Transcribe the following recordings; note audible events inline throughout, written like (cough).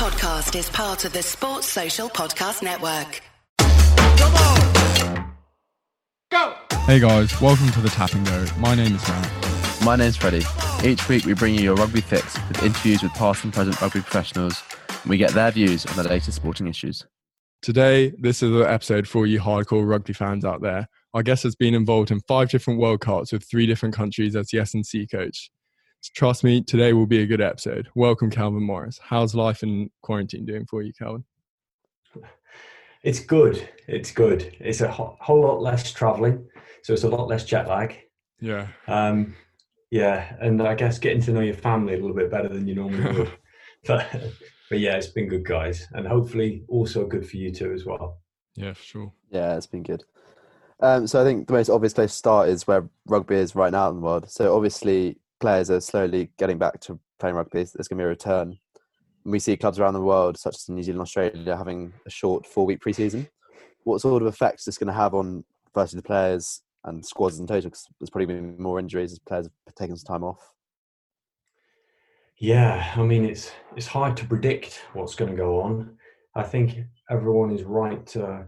podcast is part of the Sports Social Podcast Network. Come on! Go! Hey guys, welcome to the Tapping and Go. My name is Matt. My name's Freddie. Each week we bring you your rugby fix with interviews with past and present rugby professionals. And we get their views on the latest sporting issues. Today, this is an episode for you hardcore rugby fans out there. Our guest has been involved in five different World Cups with three different countries as the S&C coach. Trust me, today will be a good episode. Welcome, Calvin Morris. How's life in quarantine doing for you, Calvin? It's good. It's good. It's a ho- whole lot less traveling, so it's a lot less jet lag. Yeah. Um, yeah, and I guess getting to know your family a little bit better than you normally would. (laughs) (laughs) but, but yeah, it's been good, guys, and hopefully also good for you too as well. Yeah, for sure. Yeah, it's been good. Um, so I think the most obvious place to start is where rugby is right now in the world. So obviously, players are slowly getting back to playing rugby. There's going to be a return. We see clubs around the world, such as New Zealand, Australia, having a short four-week preseason. What sort of effects is this going to have on firstly the players and squads in total? Because there's probably been more injuries as players have taken some time off. Yeah, I mean it's it's hard to predict what's going to go on. I think everyone is right to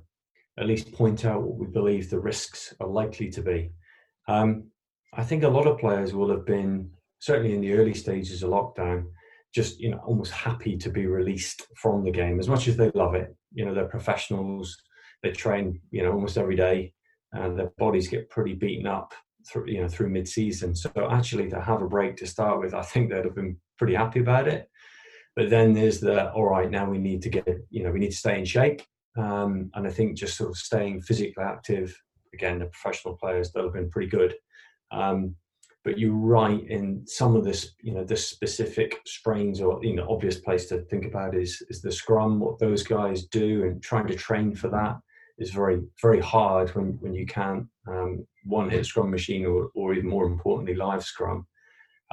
at least point out what we believe the risks are likely to be. Um, I think a lot of players will have been certainly in the early stages of lockdown, just you know almost happy to be released from the game as much as they love it. You know they're professionals, they train you know almost every day, and their bodies get pretty beaten up through you know through mid-season. So actually to have a break to start with, I think they'd have been pretty happy about it. But then there's the all right now we need to get you know we need to stay in shape, um, and I think just sort of staying physically active. Again, the professional players that have been pretty good. Um, but you're right in some of this, you know, the specific strains or you know, obvious place to think about is is the scrum. What those guys do and trying to train for that is very very hard when when you can't um, one hit scrum machine or or even more importantly live scrum.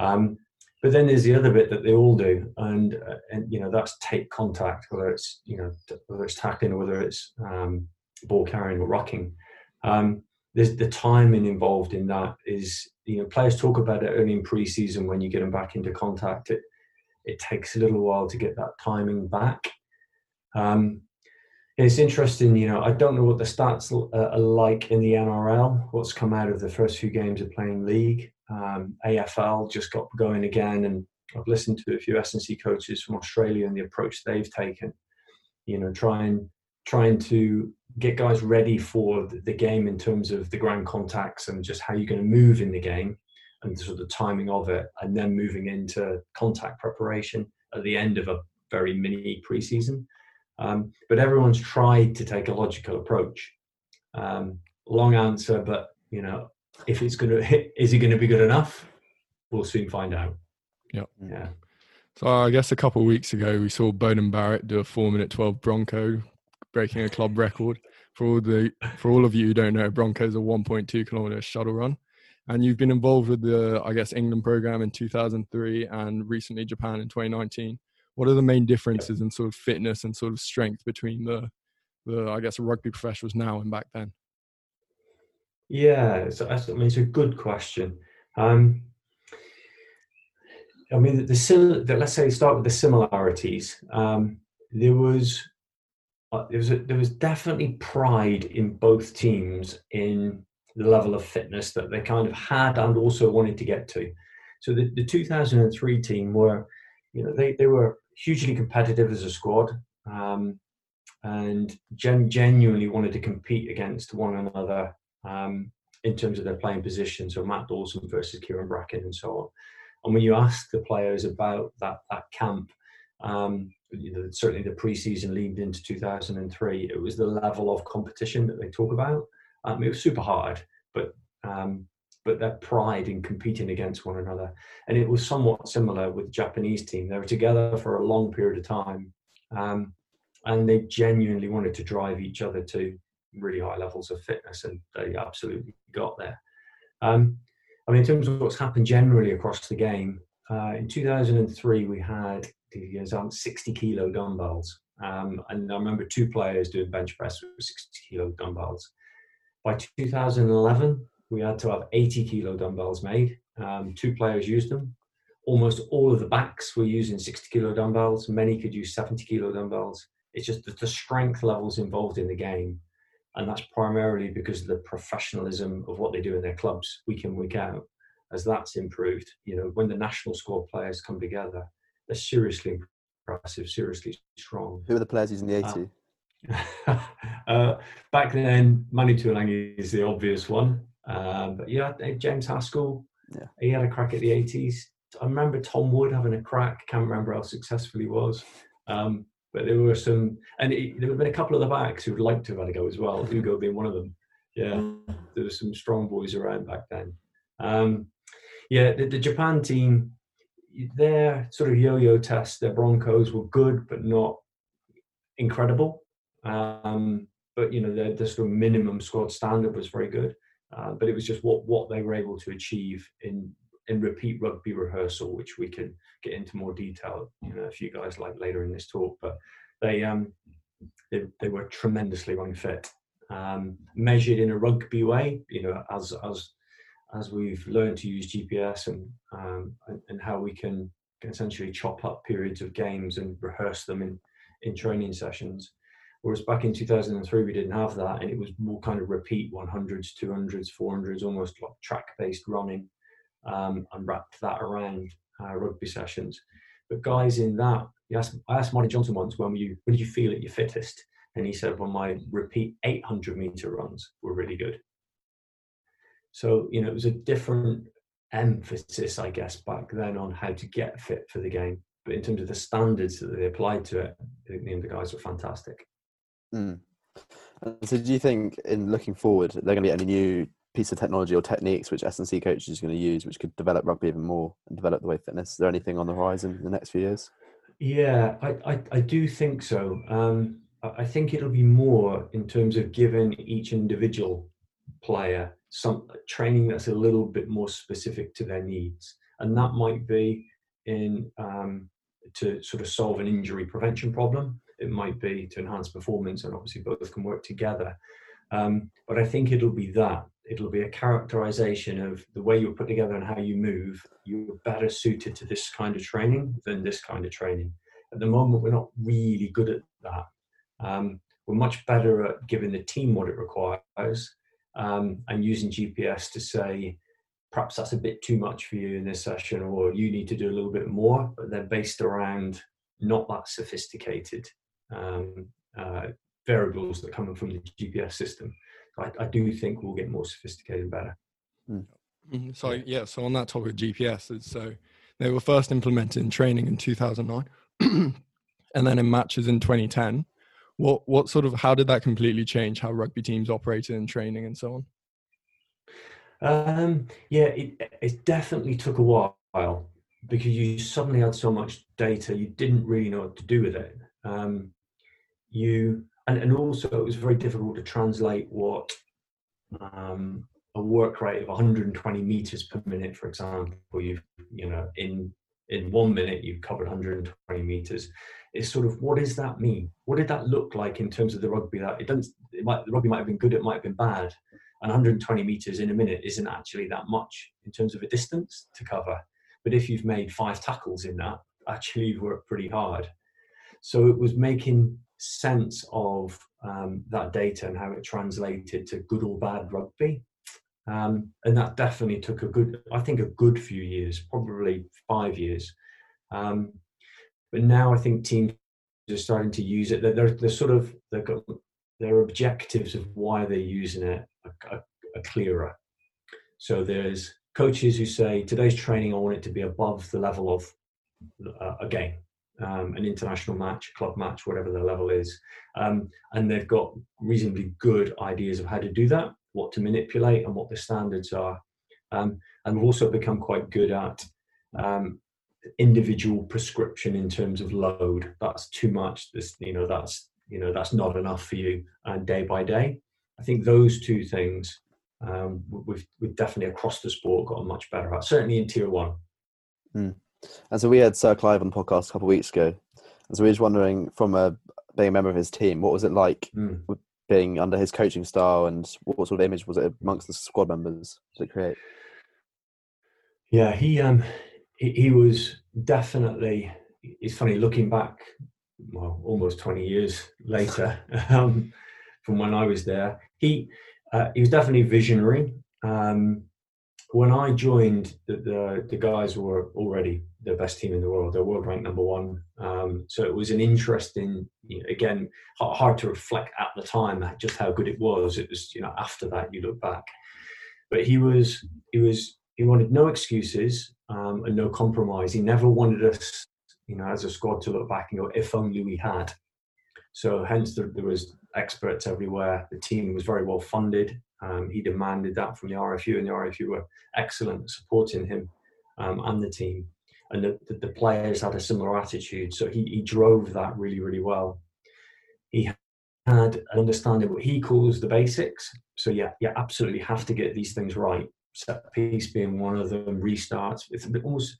Um, but then there's the other bit that they all do, and uh, and you know that's take contact, whether it's you know whether it's tackling or whether it's um, ball carrying or rucking. Um, there's the timing involved in that is you know players talk about it early in pre-season when you get them back into contact. It it takes a little while to get that timing back. Um, it's interesting you know i don't know what the stats are like in the nrl what's come out of the first few games of playing league. Um, afl just got going again and i've listened to a few S&C coaches from australia and the approach they've taken. You know trying trying to get guys ready for the game in terms of the ground contacts and just how you're going to move in the game and sort of the timing of it, and then moving into contact preparation at the end of a very mini preseason. Um, but everyone's tried to take a logical approach. Um, long answer, but you know, if it's going to hit, is it going to be good enough? We'll soon find out. Yep. Yeah. So I guess a couple of weeks ago we saw Beauden Barrett do a four minute twelve Bronco breaking a club record. For all the for all of you who don't know, Bronco's a 1.2 kilometer shuttle run, and you've been involved with the I guess England program in 2003 and recently Japan in 2019. What are the main differences in sort of fitness and sort of strength between the the I guess rugby professionals now and back then? Yeah, so I mean it's a good question. Um, I mean, the, the let's say start with the similarities. Um, there was there was a, there was definitely pride in both teams in the level of fitness that they kind of had and also wanted to get to. So the, the 2003 team were, you know, they, they were hugely competitive as a squad um, and gen- genuinely wanted to compete against one another um, in terms of their playing position. So Matt Dawson versus Kyran Bracken and so on. And when you ask the players about that that camp, um, you know, certainly the preseason leading into 2003, it was the level of competition that they talk about. Um, it was super hard, but um, but their pride in competing against one another, and it was somewhat similar with the Japanese team. They were together for a long period of time, um, and they genuinely wanted to drive each other to really high levels of fitness, and they absolutely got there. Um, I mean, in terms of what's happened generally across the game, uh, in 2003 we had these um, 60 kilo dumbbells. Um, and I remember two players doing bench press with 60 kilo dumbbells. By 2011, we had to have 80 kilo dumbbells made. Um, two players used them. almost all of the backs were using 60 kilo dumbbells. Many could use 70 kilo dumbbells. It's just that the strength levels involved in the game. And that's primarily because of the professionalism of what they do in their clubs week in, week out. As that's improved, you know, when the national squad players come together, they're seriously impressive, seriously strong. Who are the players using the 80? Uh, (laughs) uh, back then, Manu Tuilagi is the obvious one. Um, but yeah, James Haskell, Yeah. he had a crack at the 80s. I remember Tom Wood having a crack. Can't remember how successful he was. Um, but there were some, and it, there have been a couple of the backs who'd like to have had a go as well. (laughs) Hugo being one of them. Yeah, there were some strong boys around back then. Um, yeah, the, the Japan team, their sort of yo-yo test, their Broncos were good, but not incredible. Um, but you know, the, the sort of minimum squad standard was very good. Uh, but it was just what what they were able to achieve in in repeat rugby rehearsal, which we can get into more detail. You know, a few guys like later in this talk, but they um they, they were tremendously unfit. Um, measured in a rugby way, you know, as as as we've learned to use GPS and um, and, how we can essentially chop up periods of games and rehearse them in in training sessions. Whereas back in 2003, we didn't have that, and it was more kind of repeat 100s, 200s, 400s, almost like track-based running, um, and wrapped that around uh, rugby sessions. But guys in that, asked, I asked Marty Johnson once, when you, when did you feel at your fittest? And he said, well, my repeat 800 meter runs were really good. So you know, it was a different emphasis, I guess, back then on how to get fit for the game. But in terms of the standards that they applied to it, I think the guys were fantastic. Mm. So, do you think, in looking forward, there going to be any new piece of technology or techniques which S&C coaches are going to use, which could develop rugby even more and develop the way fitness? Is there anything on the horizon in the next few years? Yeah, I, I, I do think so. Um, I think it'll be more in terms of giving each individual player some training that's a little bit more specific to their needs, and that might be in um, to sort of solve an injury prevention problem. It might be to enhance performance, and obviously both can work together. Um, but I think it'll be that. It'll be a characterization of the way you're put together and how you move. You're better suited to this kind of training than this kind of training. At the moment, we're not really good at that. Um, we're much better at giving the team what it requires um, and using GPS to say, perhaps that's a bit too much for you in this session, or you need to do a little bit more, but they're based around not that sophisticated um, uh, variables that come from the GPS system. I, I, do think we'll get more sophisticated and better. Mm. So yeah, so on that topic of GPS, so they were first implemented in training in 2009, (clears throat) and then in matches in 2010. What what sort of how did that completely change how rugby teams operated in training and so on? Um, yeah, it, it definitely took a while because you suddenly had so much data you didn't really know what to do with it. Um, you and, and also it was very difficult to translate what um, a work rate of 120 meters per minute, for example, you've you know in in one minute you've covered 120 meters is sort of what does that mean? What did that look like in terms of the rugby? That it doesn't. It might the rugby might have been good. It might have been bad. And 120 meters in a minute isn't actually that much in terms of a distance to cover. But if you've made five tackles in that, actually you've worked pretty hard. So it was making sense of um, that data and how it translated to good or bad rugby. Um, and that definitely took a good, I think, a good few years, probably five years. Um, but now I think teams are starting to use it. They're, they're, sort of they've got their objectives of why they're using it are, are, are clearer. So there's coaches who say today's training I want it to be above the level of uh, a game, um, an international match, club match, whatever the level is, um, and they've got reasonably good ideas of how to do that, what to manipulate, and what the standards are. Um, and we've also become quite good at um, individual prescription in terms of load. That's too much. This, you know, that's you know, that's not enough for you. And day by day, I think those two things um, we've we've definitely across the sport got much better at. Certainly in tier one. Mm. And so we had Sir Clive on the podcast a couple of weeks ago. And so we were just wondering, from a being a member of his team, what was it like mm. being under his coaching style, and what sort of image was it amongst the squad members to create? Yeah, he um, he, was definitely. It's funny looking back, well, almost 20 years later (laughs) um, from when I was there. He uh, he was definitely visionary. Um, when I joined, the, the, the guys were already the best team in the world. They're world ranked number one. Um, so it was an interesting, you know, again, hard to reflect at the time just how good it was. It was, you know, after that you look back. But he was, he was, he wanted no excuses um, and no compromise. He never wanted us, you know, as a squad to look back and go, if only we had. So hence there, there was experts everywhere. The team was very well funded. Um, he demanded that from the RFU, and the RFU were excellent at supporting him um, and the team. And the, the, the, players had a similar attitude, so he, he drove that really, really well. He had an understanding what he calls the basics. So yeah, you absolutely have to get these things right. Set piece being one of them. Restarts. It's a bit almost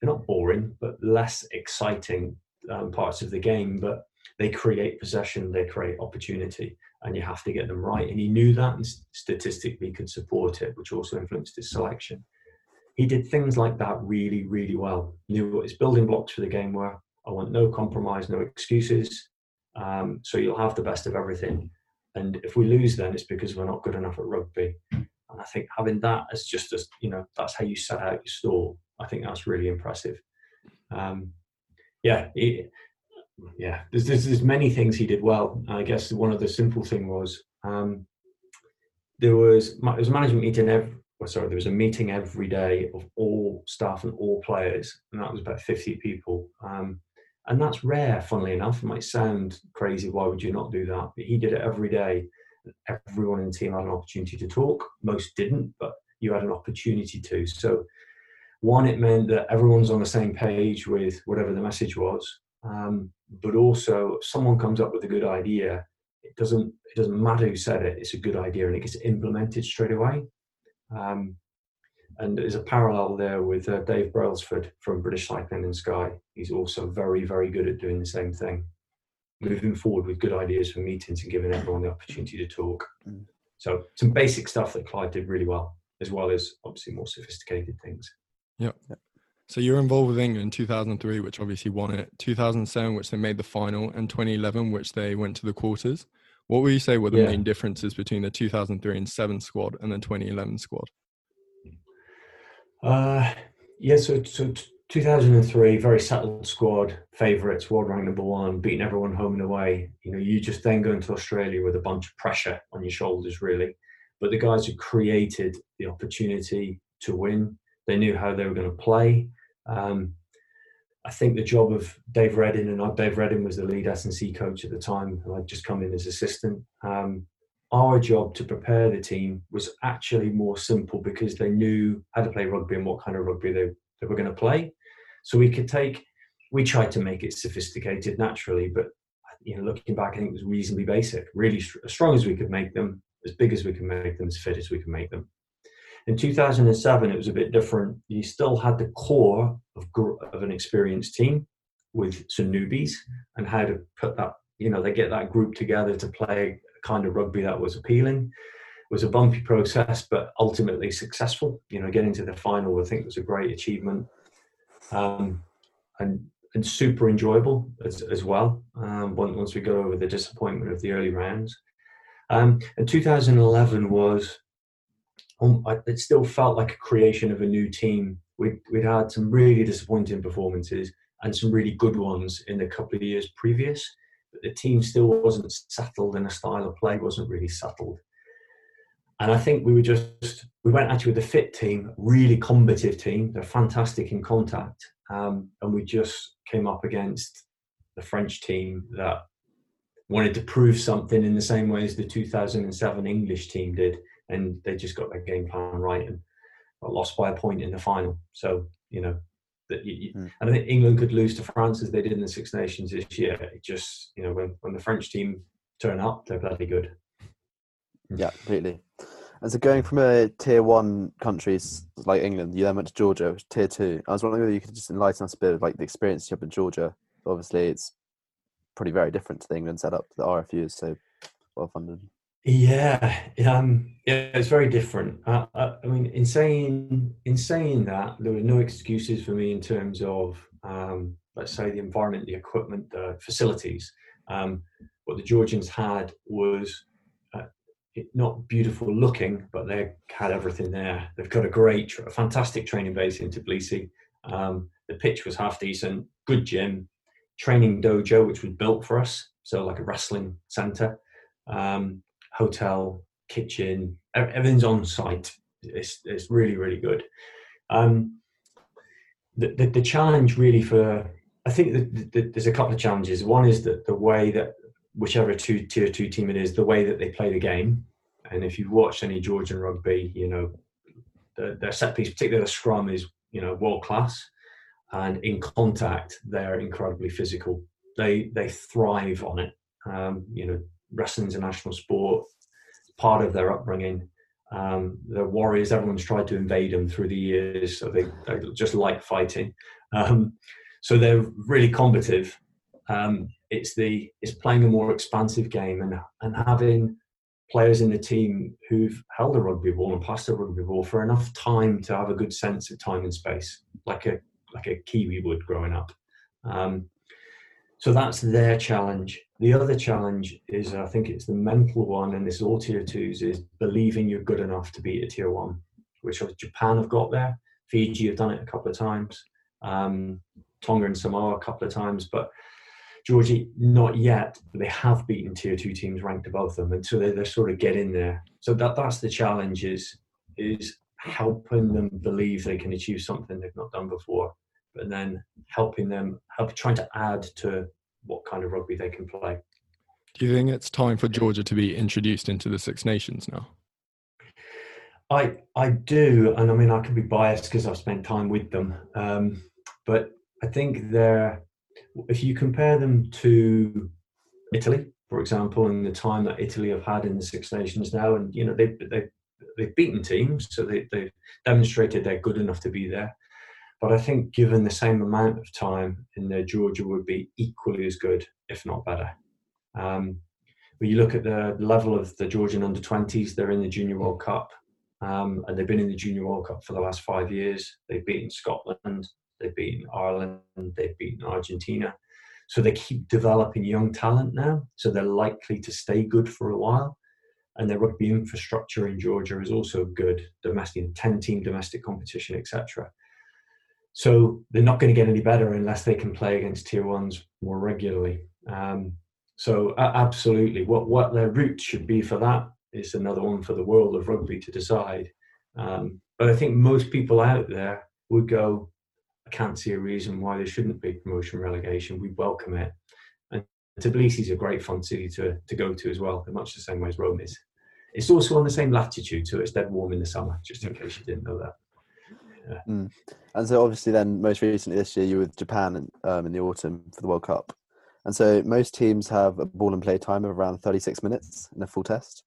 they're not boring, but less exciting um, parts of the game. But they create possession, they create opportunity, and you have to get them right. And he knew that and statistically could support it, which also influenced his selection. He did things like that really, really well. Knew what his building blocks for the game were. I want no compromise, no excuses. Um, so you'll have the best of everything. And if we lose, then it's because we're not good enough at rugby. And I think having that as just as you know, that's how you set out your store. I think that's really impressive. Um, yeah, yeah, there's, there's, there's many things he did well. I guess one of the simple thing was um, there was there was a management meeting every. Oh, sorry, there was a meeting every day of all staff and all players, and that was about 50 people. Um, and that's rare, funnily enough. It might sound crazy. Why would you not do that? But he did it every day. Everyone in the team had an opportunity to talk. Most didn't, but you had an opportunity to. So, one, it meant that everyone's on the same page with whatever the message was. Um, but also, if someone comes up with a good idea, it doesn't it doesn't matter who said it. It's a good idea, and it gets implemented straight away. Um, and there's a parallel there with uh, Dave Brailsford from British Cycling and Sky. He's also very, very good at doing the same thing, moving forward with good ideas for meetings and giving everyone the opportunity to talk. Mm. So some basic stuff that Clive did really well, as well as obviously more sophisticated things. Yeah. yep. So you're involved with England in 2003, which obviously won it. 2007, which they made the final, and 2011, which they went to the quarters. What would you say were the yeah. main differences between the 2003 and seven squad and the 2011 squad? Uh, yeah, so, so 2003, very settled squad, favourites, world rank number one, beating everyone home and away. You know, you just then go into Australia with a bunch of pressure on your shoulders, really. But the guys who created the opportunity to win, they knew how they were going to play. Um, I think the job of Dave Reddin, and Dave Reddin was the lead S&C coach at the time, who I'd just come in as assistant. Um, our job to prepare the team was actually more simple because they knew how to play rugby and what kind of rugby they, they were going to play. So we could take, we tried to make it sophisticated naturally, but you know, looking back, I think it was reasonably basic, really as strong as we could make them, as big as we could make them, as fit as we could make them. In 2007, it was a bit different. You still had the core of, of an experienced team with some newbies and how to put that, you know, they get that group together to play a kind of rugby that was appealing. It was a bumpy process, but ultimately successful. You know, getting to the final, I think, was a great achievement. Um, and and super enjoyable as, as well. Um, once we got over the disappointment of the early rounds, um, and 2011 was um, it still felt like a creation of a new team. We'd, we'd had some really disappointing performances and some really good ones in the couple of years previous, but the team still wasn't settled and the style of play wasn't really settled. And I think we were just, we went actually with a fit team, really combative team. They're fantastic in contact. Um, and we just came up against the French team that wanted to prove something in the same way as the 2007 English team did and they just got their game plan right and got lost by a point in the final. So you know that you, mm. and I think England could lose to France as they did in the Six Nations this year. It just you know when when the French team turn up, they're bloody good. Yeah, completely. And so going from a tier one countries like England, you then went to Georgia, which tier two. I was wondering whether you could just enlighten us a bit of like the experience you have in Georgia. Obviously, it's pretty very different to the England setup. The RFU is so well funded. Yeah, um, yeah, it's very different. Uh, uh, I mean, in saying in saying that, there were no excuses for me in terms of, um, let's say, the environment, the equipment, the facilities. Um, what the Georgians had was not beautiful looking, but they had everything there. They've got a great, a fantastic training base in Tbilisi. Um, the pitch was half decent, good gym, training dojo, which was built for us, so like a wrestling center. Um, hotel, kitchen, everything's on site. It's, it's really, really good. Um, the, the, the, challenge really for, I think the, there's a couple of challenges. One is that the way that whichever two tier two team it is, the way that they play the game. And if you've watched any Georgian rugby, you know, the, their set piece, particularly the scrum, is, you know, world class. And in contact, they're incredibly physical. They, they thrive on it. Um, you know, wrestling's a national sport, part of their upbringing. Um, they're warriors. Everyone's tried to invade them through the years, so they, they just like fighting. Um, so they're really combative. Um, it's the it's playing a more expansive game and and having players in the team who've held a rugby ball and passed a rugby ball for enough time to have a good sense of time and space, like a like a Kiwi would growing up. Um, so that's their challenge. The other challenge is, I think it's the mental one, and this all tier twos, is believing you're good enough to beat a tier one, which Japan have got there. Fiji have done it a couple of times. Um, Tonga and Samoa a couple of times, but Georgia not yet. But they have beaten tier two teams ranked above them, and so they they sort of get in there. So that that's the challenge is is helping them believe they can achieve something they've not done before, but then helping them help trying to add to what kind of rugby they can play. Do you think it's time for Georgia to be introduced into the Six Nations now? I I do, and I mean I can be biased because I've spent time with them, um, but I think they're if you compare them to Italy, for example, and the time that Italy have had in the Six Nations now, and you know they they they've beaten teams, so they they've demonstrated they're good enough to be there. But I think given the same amount of time in there, Georgia would be equally as good, if not better. Um, when you look at the level of the Georgian under 20s, they're in the Junior World Cup, um, and they've been in the Junior World Cup for the last five years. They've beaten Scotland, they've beaten Ireland, they've beaten Argentina. So they keep developing young talent now, so they're likely to stay good for a while. And their rugby infrastructure in Georgia is also good, domestic, 10 team domestic competition, etc. So they're not going to get any better unless they can play against tier ones more regularly. Um, so uh, absolutely, what what their route should be for that is another one for the world of rugby to decide. Um, but I think most people out there would go, I can't see a reason why there shouldn't be promotion relegation. We welcome it. And Tbilisi is a great fun city to, to go to as well, in much the same way as Rome is. It's also on the same latitude, so it's dead warm in the summer, just in case you didn't know that. Yeah. Mm. And so, obviously, then most recently this year, you were with Japan um, in the autumn for the World Cup. And so, most teams have a ball and play time of around 36 minutes in a full test.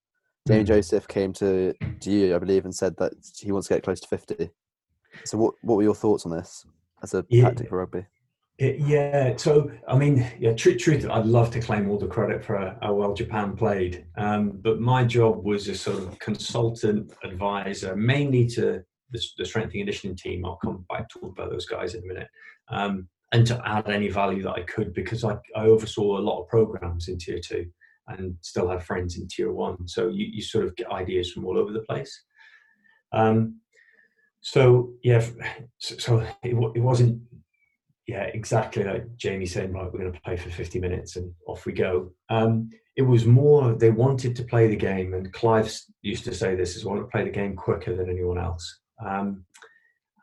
Jamie mm. Joseph came to, to you, I believe, and said that he wants to get close to 50. So, what, what were your thoughts on this as a yeah. tactic for rugby? yeah, so I mean, yeah, truth, truth, I'd love to claim all the credit for how well Japan played, um, but my job was a sort of consultant advisor, mainly to the, the strength and conditioning team. I'll come back to talk about those guys in a minute. Um, and to add any value that I could because I, I oversaw a lot of programs in tier two and still have friends in tier one. So you, you sort of get ideas from all over the place. Um, so yeah, so, it, it wasn't yeah exactly like Jamie saying Right, we're going to play for 50 minutes and off we go. Um, it was more they wanted to play the game, and Clive used to say this: "Is want to play the game quicker than anyone else." um,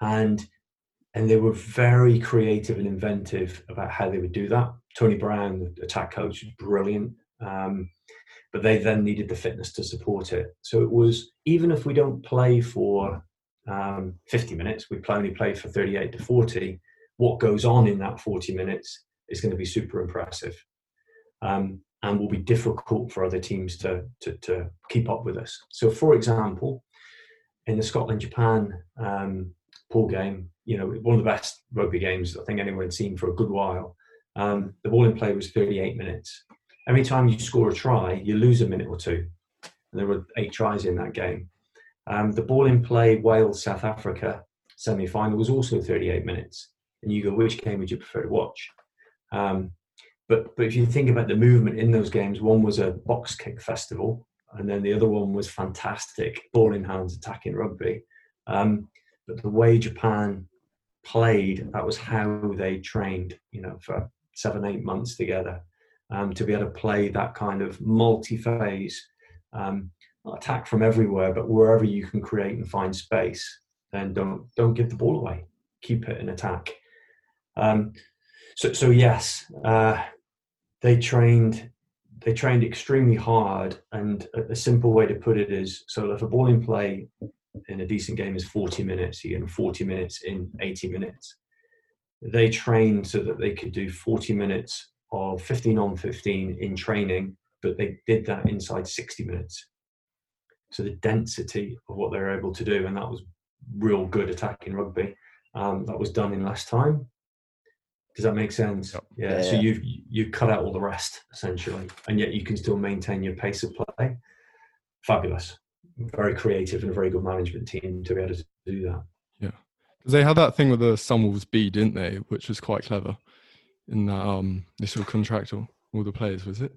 and and they were very creative and inventive about how they would do that. Tony Brown, the attack coach, brilliant, um, but they then needed the fitness to support it. So it was even if we don't play for um, 50 minutes, we only play for 38 to 40. What goes on in that 40 minutes is going to be super impressive. Um, and will be difficult for other teams to, to, to keep up with us. So, for example, in the Scotland Japan um, pool game, you know, one of the best rugby games I think anyone had seen for a good while. Um, the ball in play was 38 minutes. Every time you score a try, you lose a minute or two. and there were eight tries in that game. Um, the ball in play Wales South Africa semi final was also 38 minutes, and you go, which game would you prefer to watch? Um, but but if you think about the movement in those games, one was a box kick festival, and then the other one was fantastic ball in hands attacking rugby. Um, but the way Japan played, that was how they trained, you know, for seven, eight months together. Um, to be able to play that kind of multi-phase um, attack from everywhere, but wherever you can create and find space, then don't don't give the ball away. Keep it in attack. Um, so so yes, uh, they trained they trained extremely hard, and a, a, simple way to put it is so if a ball in play in a decent game is 40 minutes, you get 40 minutes in 80 minutes. They trained so that they could do 40 minutes of 15 on 15 in training, but they did that inside 60 minutes. So the density of what they were able to do, and that was real good attacking rugby. Um, that was done in less time. Does that make sense? Yep. Yeah. yeah. So you you cut out all the rest essentially, and yet you can still maintain your pace of play. Fabulous, very creative, and a very good management team to be able to do that. Yeah, because they had that thing with the Sunwolves B, didn't they? Which was quite clever. In that um, this was contractual, all the players, was it?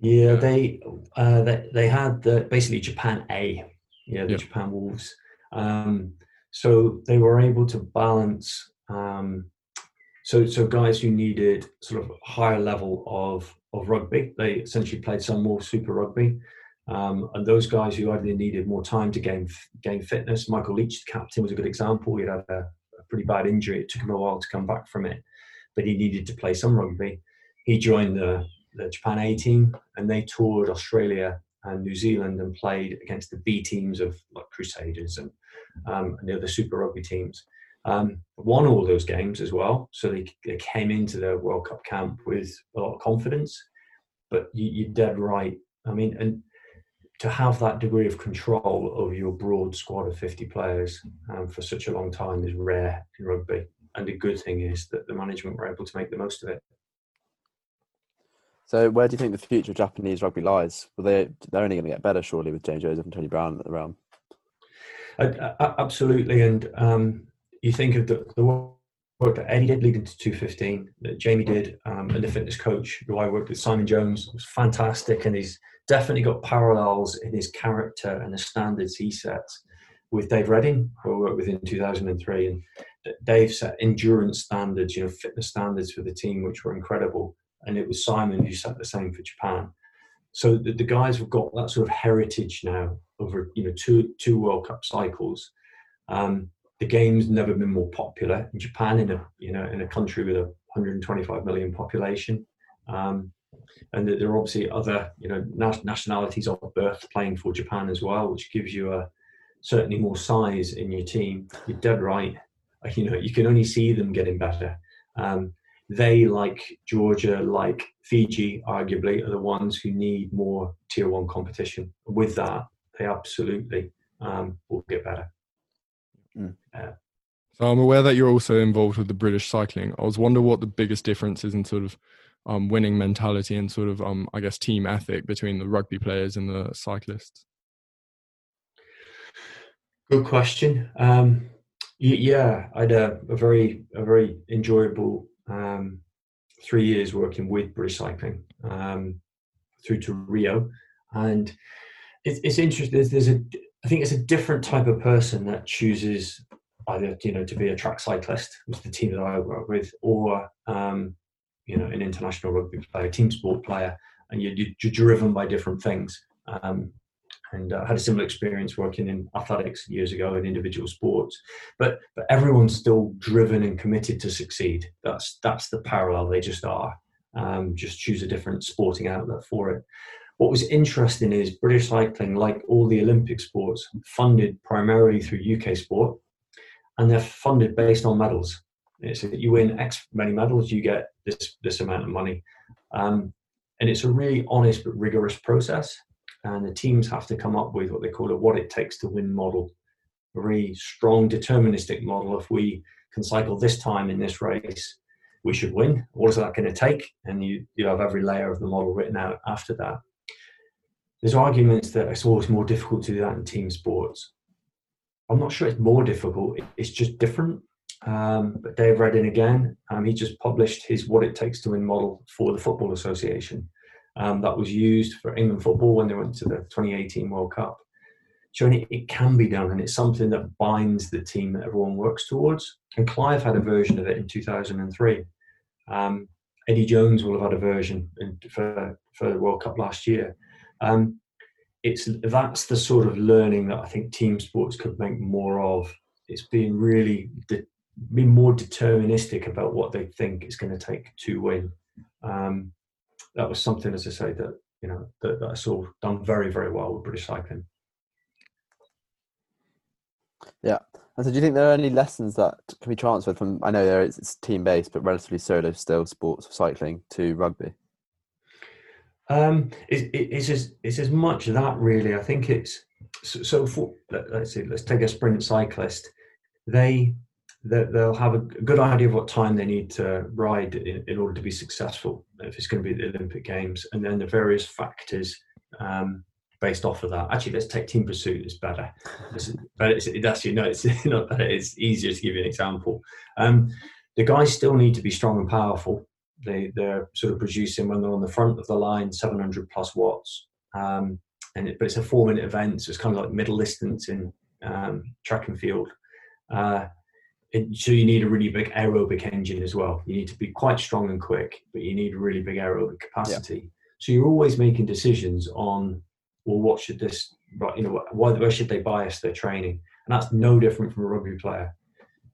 Yeah, yeah. they uh, they they had the basically Japan A, yeah, the Japan Wolves. Um, so they were able to balance um, so, so guys who needed sort of higher level of of rugby, they essentially played some more Super Rugby, um, and those guys who either needed more time to gain gain fitness. Michael Leitch, the captain, was a good example. He had a, a pretty bad injury. It took him a while to come back from it, but he needed to play some rugby. He joined the the Japan A team, and they toured Australia and New Zealand and played against the B teams of like Crusaders and, um, and the other Super Rugby teams. Um, won all those games as well, so they, they came into the World Cup camp with a lot of confidence. But you, you're dead right. I mean, and to have that degree of control over your broad squad of 50 players um, for such a long time is rare in rugby. And the good thing is that the management were able to make the most of it. So, where do you think the future of Japanese rugby lies? Well, they they're only going to get better, surely, with Jamie Joseph and Tony Brown at the. Uh, absolutely, and um, you think of the, the work that Eddie did leading to 215, that Jamie did, um, and the fitness coach who I worked with, Simon Jones, was fantastic, and he's definitely got parallels in his character and the standards he sets with Dave Reddin, who I worked with in 2003, and Dave set endurance standards, you know, fitness standards for the team, which were incredible, and it was Simon who set the same for Japan. So the, the guys have got that sort of heritage now over you know two two World Cup cycles. Um, the game's never been more popular in Japan, in a you know in a country with a 125 million population, um, and there are obviously other you know nationalities of birth playing for Japan as well, which gives you a certainly more size in your team. You're dead right. You know you can only see them getting better. Um, they, like Georgia, like Fiji, arguably, are the ones who need more tier one competition. With that, they absolutely um, will get better. Mm. So I'm aware that you're also involved with the British cycling. I was wondering what the biggest difference is in sort of um, winning mentality and sort of, um, I guess, team ethic between the rugby players and the cyclists. Good question. Um, yeah, I had a, a, very a very enjoyable um, three years working with British Cycling um, through to Rio, and it's, it's interesting. There's, there's a I think it's a different type of person that chooses either you know to be a track cyclist, which the team that I work with, or um, you know an international rugby player, team sport player, and you're, you're driven by different things. Um, and I uh, had a similar experience working in athletics years ago in individual sports. But but everyone's still driven and committed to succeed. That's that's the parallel. They just are. Um, just choose a different sporting outlet for it. What was interesting is British cycling, like all the Olympic sports, funded primarily through UK sport, and they're funded based on medals. It's that you win X many medals, you get this this amount of money, um, and it's a really honest but rigorous process. And the teams have to come up with what they call a "what it takes to win" model, a very strong deterministic model. If we can cycle this time in this race, we should win. What is that going to take? And you you have every layer of the model written out after that there's arguments that it's always more difficult to do that in team sports. I'm not sure it's more difficult. It's just different. Um, but Dave Reddin again, um, he just published his "What It Takes to Win" model for the Football Association. Um, that was used for England football when they went to the 2018 World Cup, showing it, can be done, and it's something that binds the team that everyone works towards. And Clive had a version of it in 2003. Um, Eddie Jones will have had a version in, for for the World Cup last year. Um, it's that's the sort of learning that I think team sports could make more of. It's being really de- be more deterministic about what they think it's going to take to win. Um, that was something, as I say, that you know that, that I saw done very very well with British cycling. Yeah. And so, do you think there are any lessons that can be transferred from? I know there is it's team based, but relatively solo still sports cycling to rugby. Um, it, it, it's as it's as much that really. I think it's so. so for, let, us see. Let's take a sprint cyclist. They they'll have a good idea of what time they need to ride in, in, order to be successful if it's going to be the Olympic Games, and then the various factors um, based off of that. Actually, let's take team pursuit. It's better, but it's, it's actually no, it's (laughs) not better. It's easier to give you an example. Um, the guys still need to be strong and powerful they they're sort of producing when they're on the front of the line 700 plus watts. Um, and it, but it's a four minute event, so it's kind of like middle distance in um, track and field. Uh, it, so you need a really big aerobic engine as well. You need to be quite strong and quick, but you need a really big aerobic capacity. Yeah. So you're always making decisions on, well, what should this, you know, why, where should they bias their training? And that's no different from a rugby player.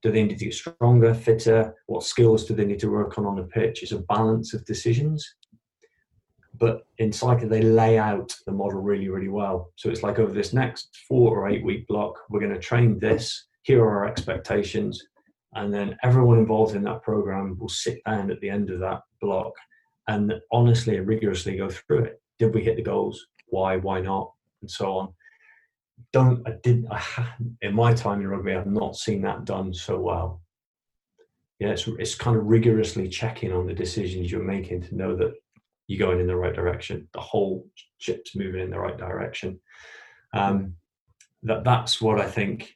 Do they need to get stronger, fitter? What skills do they need to work on on the pitch? It's a balance of decisions. But in cycling, they lay out the model really, really well. So it's like over this next four or eight week block, we're going to train this. Here are our expectations. And then everyone involved in that program will sit down at the end of that block and honestly, and rigorously go through it. Did we hit the goals? Why? Why not? And so on don't I didn't I in my time in rugby I've not seen that done so well. Yeah, it's it's kind of rigorously checking on the decisions you're making to know that you're going in the right direction. The whole ship's moving in the right direction. Um, that that's what I think.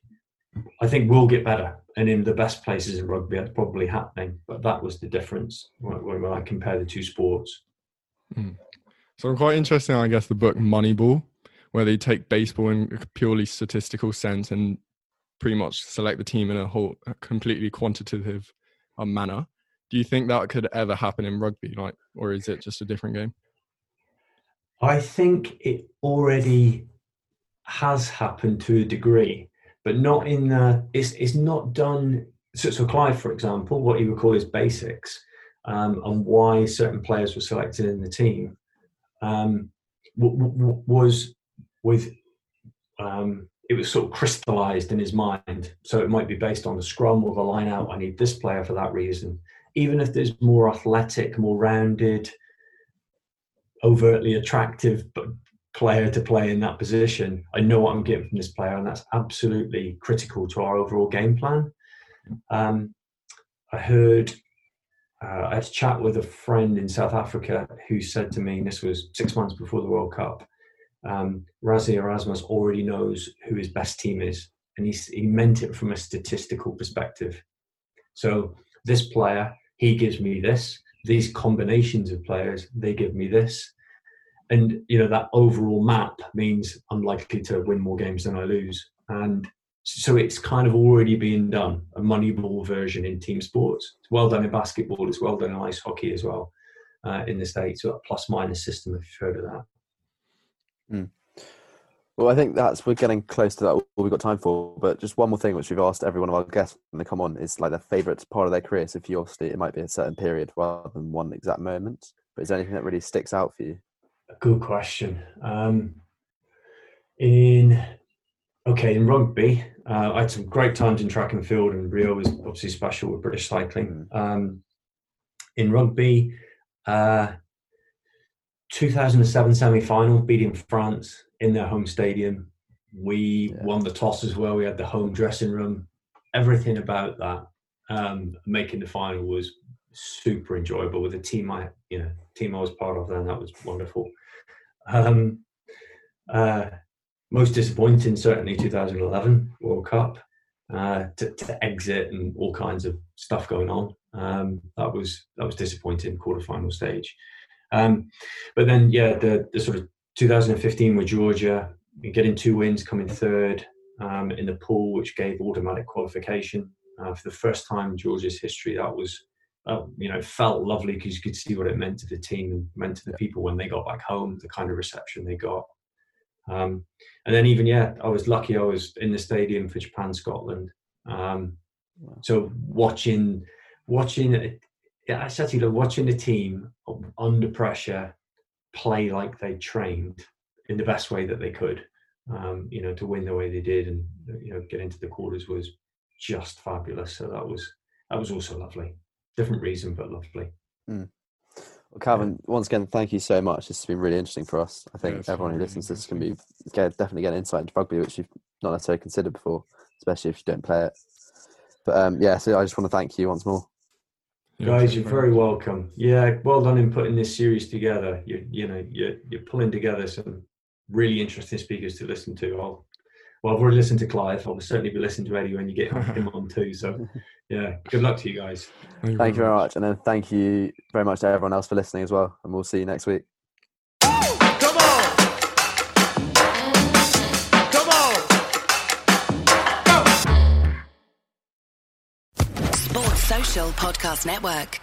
I think we'll get better, and in the best places in rugby, that's probably happening. But that was the difference when, when I compare the two sports. Mm. So I'm quite interested. I guess the book Moneyball where they take baseball in a purely statistical sense and pretty much select the team in a whole a completely quantitative uh, manner. Do you think that could ever happen in rugby, like, or is it just a different game? I think it already has happened to a degree, but not in the. It's it's not done. So, so Clive, for example, what he would call his basics, um, and why certain players were selected in the team, um, w- w- was with um, it was sort of crystallized in his mind. So it might be based on the scrum or the line out. I need this player for that reason. Even if there's more athletic, more rounded, overtly attractive player to play in that position, I know what I'm getting from this player, and that's absolutely critical to our overall game plan. Um, I heard uh, I had a chat with a friend in South Africa who said to me, this was six months before the World Cup, um, Rassie Erasmus already knows who his best team is, and he, he meant it from a statistical perspective. So this player, he gives me this. These combinations of players, they give me this, and you know that overall map means I'm likely to win more games than I lose, and so it's kind of already being done. A Moneyball version in team sports. It's well done in basketball. It's well done in ice hockey as well uh, in the states. So a plus minus system, if you've heard of that. Mm. Well, I think that's we're getting close to that. All we've got time for, but just one more thing, which we've asked every one of our guests when they come on, is like their favourite part of their career. So, for you, obviously, it might be a certain period rather than one exact moment. But is there anything that really sticks out for you? Good question. Um, in okay, in rugby, uh, I had some great times in track and field, and Rio was obviously special with British cycling. Mm. Um, in rugby, uh, 2007 semi-final, beating France in their home stadium. We yeah. won the toss as well. We had the home dressing room. Everything about that, um, making the final was super enjoyable with the team I, you know, team I was part of. Then that was wonderful. Um, Uh, most disappointing, certainly 2011 World Cup uh, to, to, exit and all kinds of stuff going on. Um, that was that was disappointing. Quarterfinal stage, um, but then yeah, the the sort of 2015 with Georgia, getting two wins, coming third um, in the pool, which gave automatic qualification uh, for the first time in Georgia's history. That was uh, you know felt lovely because you could see what it meant to the team and meant to the people when they got back home, the kind of reception they got. Um, and then even yeah, I was lucky. I was in the stadium for Japan Scotland. Um, so watching, watching, yeah, actually watching the team under pressure play like they trained in the best way that they could. Um, you know, to win the way they did and you know get into the quarters was just fabulous. So that was that was also lovely. Different reason, but lovely. Mm. Well, Calvin, once again, thank you so much. This has been really interesting for us. I think yeah, everyone who listens to this can be get, definitely get an insight into rugby, which you've not necessarily considered before, especially if you don't play it. But um, yeah, so I just want to thank you once more. Guys, you're very welcome. Yeah, well done in putting this series together. You you know you're you're pulling together some really interesting speakers to listen to. I'll well, I've already listened to Clive. I'll certainly be listening to Eddie when you get (laughs) him on too. So, yeah, good luck to you guys. Thank you, thank you very much. much. And then thank you very much to everyone else for listening as well. And we'll see you next week. Come on! Come on! Sports Social Podcast Network.